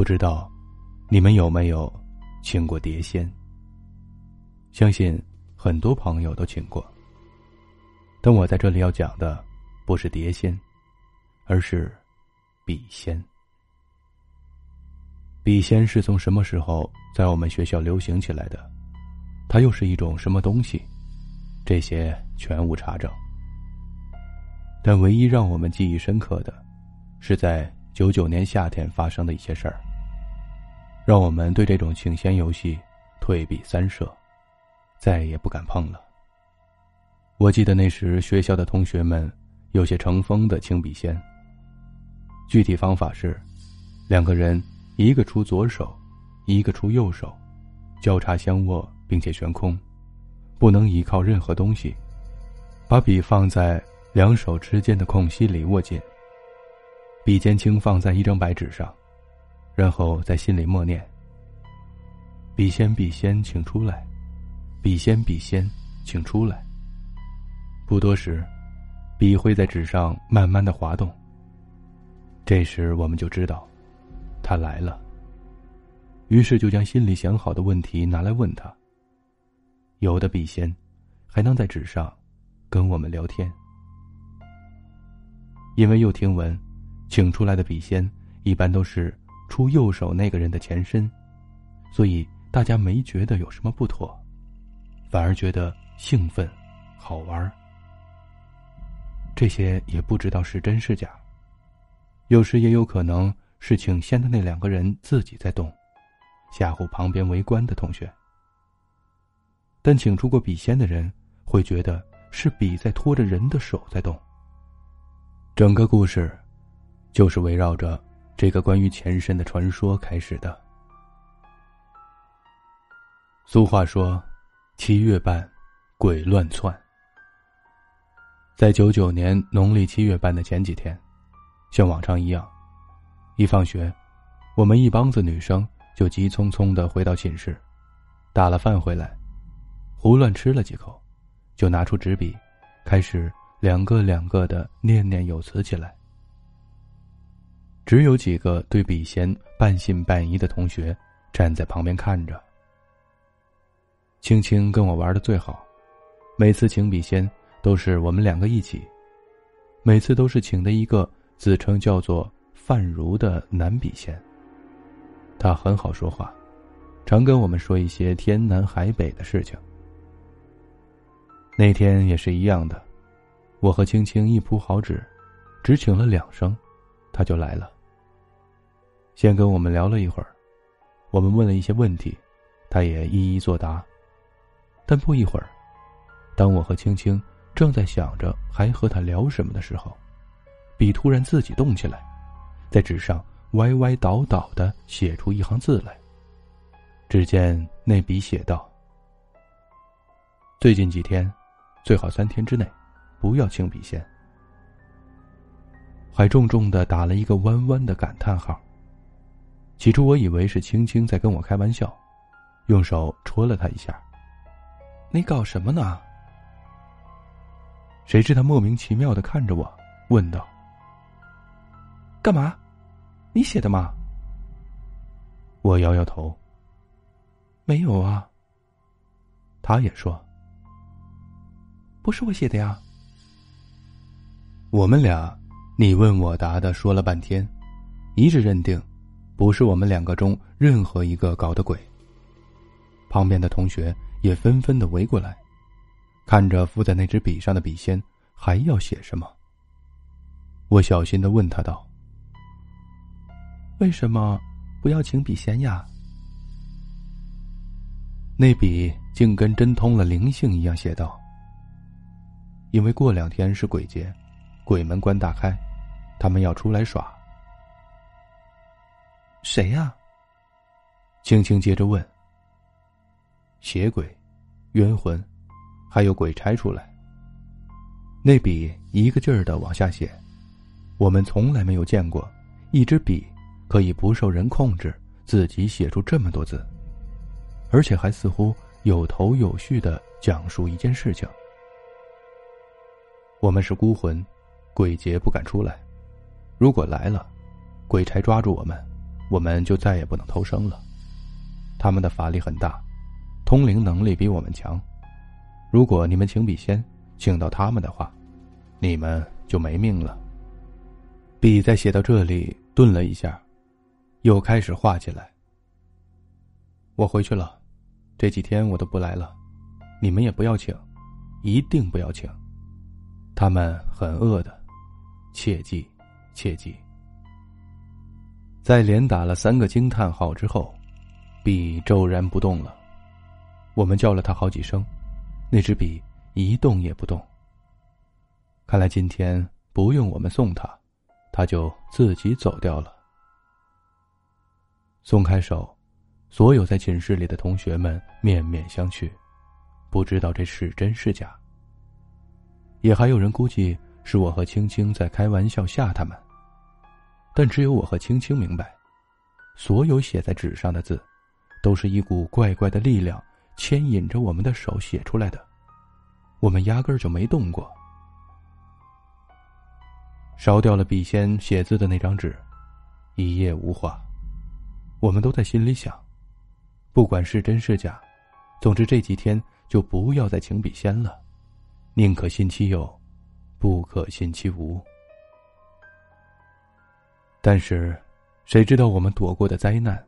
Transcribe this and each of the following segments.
不知道你们有没有请过碟仙？相信很多朋友都请过。但我在这里要讲的不是碟仙，而是笔仙。笔仙是从什么时候在我们学校流行起来的？它又是一种什么东西？这些全无查证。但唯一让我们记忆深刻的，是在九九年夏天发生的一些事儿，让我们对这种请仙游戏退避三舍，再也不敢碰了。我记得那时学校的同学们有些成风的请笔仙。具体方法是，两个人一个出左手，一个出右手，交叉相握，并且悬空，不能依靠任何东西，把笔放在。两手之间的空隙里握紧，笔尖轻放在一张白纸上，然后在心里默念：“笔仙，笔仙，请出来！笔仙，笔仙，请出来！”不多时，笔会在纸上慢慢的滑动。这时我们就知道，他来了。于是就将心里想好的问题拿来问他。有的笔仙，还能在纸上跟我们聊天。因为又听闻，请出来的笔仙一般都是出右手那个人的前身，所以大家没觉得有什么不妥，反而觉得兴奋、好玩。这些也不知道是真是假，有时也有可能是请仙的那两个人自己在动，吓唬旁边围观的同学。但请出过笔仙的人会觉得是笔在拖着人的手在动。整个故事，就是围绕着这个关于前身的传说开始的。俗话说：“七月半，鬼乱窜。”在九九年农历七月半的前几天，像往常一样，一放学，我们一帮子女生就急匆匆的回到寝室，打了饭回来，胡乱吃了几口，就拿出纸笔，开始。两个两个的念念有词起来，只有几个对笔仙半信半疑的同学站在旁边看着。青青跟我玩的最好，每次请笔仙都是我们两个一起，每次都是请的一个自称叫做范如的男笔仙。他很好说话，常跟我们说一些天南海北的事情。那天也是一样的。我和青青一铺好纸，只请了两声，他就来了。先跟我们聊了一会儿，我们问了一些问题，他也一一作答。但不一会儿，当我和青青正在想着还和他聊什么的时候，笔突然自己动起来，在纸上歪歪倒倒的写出一行字来。只见那笔写道：“最近几天，最好三天之内。”不要清笔仙，还重重的打了一个弯弯的感叹号。起初我以为是青青在跟我开玩笑，用手戳了他一下。你搞什么呢？谁知他莫名其妙的看着我，问道：“干嘛？你写的吗？”我摇摇头。没有啊。他也说：“不是我写的呀。”我们俩你问我答的说了半天，一致认定，不是我们两个中任何一个搞的鬼。旁边的同学也纷纷的围过来，看着附在那支笔上的笔仙还要写什么。我小心的问他道：“为什么不要请笔仙呀？”那笔竟跟真通了灵性一样写道：“因为过两天是鬼节。”鬼门关大开，他们要出来耍。谁呀？青青接着问。邪鬼、冤魂，还有鬼差出来。那笔一个劲儿的往下写，我们从来没有见过一支笔可以不受人控制，自己写出这么多字，而且还似乎有头有序的讲述一件事情。我们是孤魂。鬼节不敢出来，如果来了，鬼差抓住我们，我们就再也不能偷生了。他们的法力很大，通灵能力比我们强。如果你们请笔仙请到他们的话，你们就没命了。笔在写到这里顿了一下，又开始画起来。我回去了，这几天我都不来了，你们也不要请，一定不要请。他们很饿的，切记，切记。在连打了三个惊叹号之后，笔骤然不动了。我们叫了他好几声。那支笔一动也不动。看来今天不用我们送他，他就自己走掉了。松开手，所有在寝室里的同学们面面相觑，不知道这是真是假。也还有人估计是我和青青在开玩笑吓他们，但只有我和青青明白，所有写在纸上的字，都是一股怪怪的力量。牵引着我们的手写出来的，我们压根儿就没动过。烧掉了笔仙写字的那张纸，一夜无话。我们都在心里想，不管是真是假，总之这几天就不要再请笔仙了，宁可信其有，不可信其无。但是，谁知道我们躲过的灾难，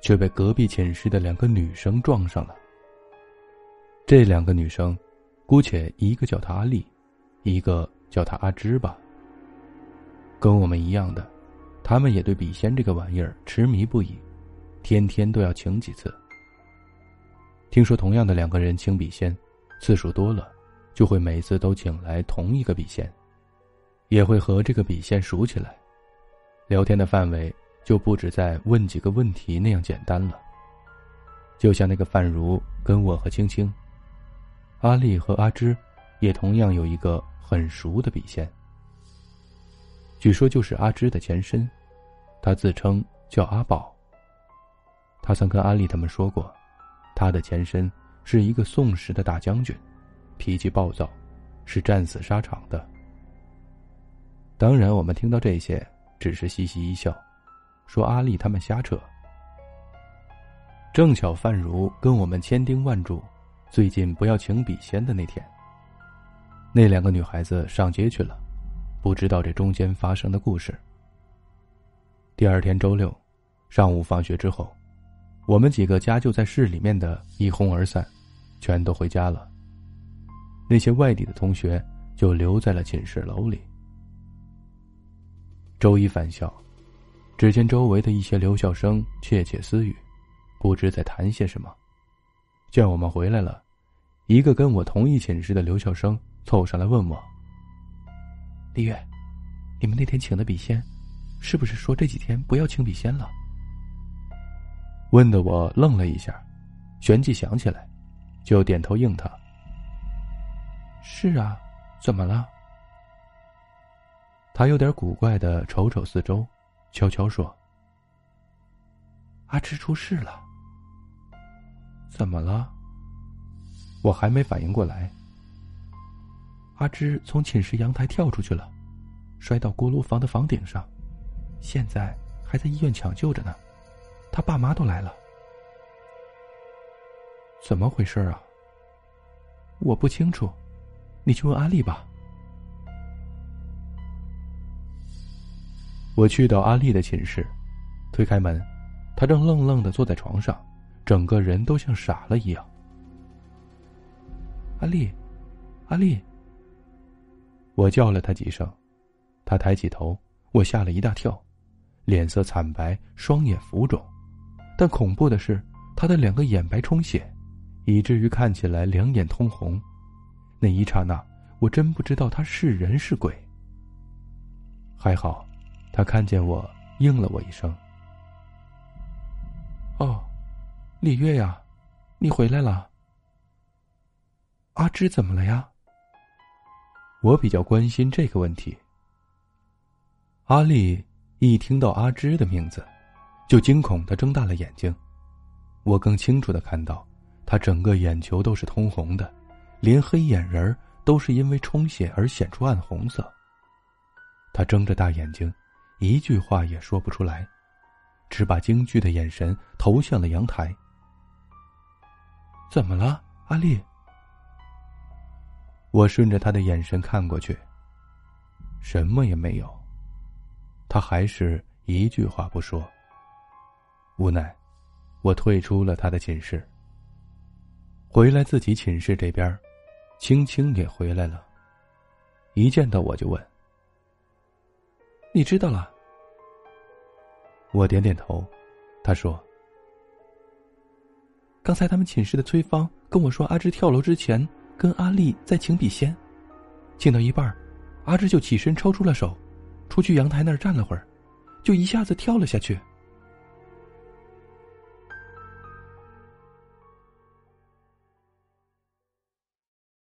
却被隔壁寝室的两个女生撞上了。这两个女生，姑且一个叫她阿丽，一个叫她阿芝吧。跟我们一样的，她们也对笔仙这个玩意儿痴迷不已，天天都要请几次。听说同样的两个人请笔仙，次数多了，就会每次都请来同一个笔仙，也会和这个笔仙熟起来，聊天的范围就不止在问几个问题那样简单了。就像那个范如跟我和青青。阿丽和阿芝，也同样有一个很熟的笔仙。据说就是阿芝的前身，他自称叫阿宝。他曾跟阿丽他们说过，他的前身是一个宋时的大将军，脾气暴躁，是战死沙场的。当然，我们听到这些，只是嘻嘻一笑，说阿丽他们瞎扯。正巧范如跟我们千叮万嘱。最近不要请笔仙的那天，那两个女孩子上街去了，不知道这中间发生的故事。第二天周六上午放学之后，我们几个家就在市里面的一哄而散，全都回家了。那些外地的同学就留在了寝室楼里。周一返校，只见周围的一些留校生窃窃私语，不知在谈些什么。见我们回来了，一个跟我同一寝室的留校生凑上来问我：“李月，你们那天请的笔仙，是不是说这几天不要请笔仙了？”问的我愣了一下，旋即想起来，就点头应他：“是啊，怎么了？”他有点古怪的瞅瞅四周，悄悄说：“阿芝出事了。”怎么了？我还没反应过来。阿芝从寝室阳台跳出去了，摔到锅炉房的房顶上，现在还在医院抢救着呢。他爸妈都来了。怎么回事啊？我不清楚，你去问阿丽吧。我去到阿丽的寝室，推开门，她正愣愣的坐在床上。整个人都像傻了一样。阿丽，阿丽。我叫了她几声，她抬起头，我吓了一大跳，脸色惨白，双眼浮肿，但恐怖的是，她的两个眼白充血，以至于看起来两眼通红。那一刹那，我真不知道她是人是鬼。还好，他看见我，应了我一声。哦。李月呀，你回来了。阿芝怎么了呀？我比较关心这个问题。阿丽一听到阿芝的名字，就惊恐的睁大了眼睛。我更清楚的看到，她整个眼球都是通红的，连黑眼仁都是因为充血而显出暗红色。她睁着大眼睛，一句话也说不出来，只把惊惧的眼神投向了阳台。怎么了，阿丽？我顺着他的眼神看过去，什么也没有。他还是一句话不说。无奈，我退出了他的寝室。回来自己寝室这边，青青也回来了。一见到我就问：“你知道了？”我点点头。他说：“刚才他们寝室的崔芳跟我说，阿芝跳楼之前跟阿丽在请笔仙，请到一半，阿芝就起身抽出了手，出去阳台那儿站了会儿，就一下子跳了下去。”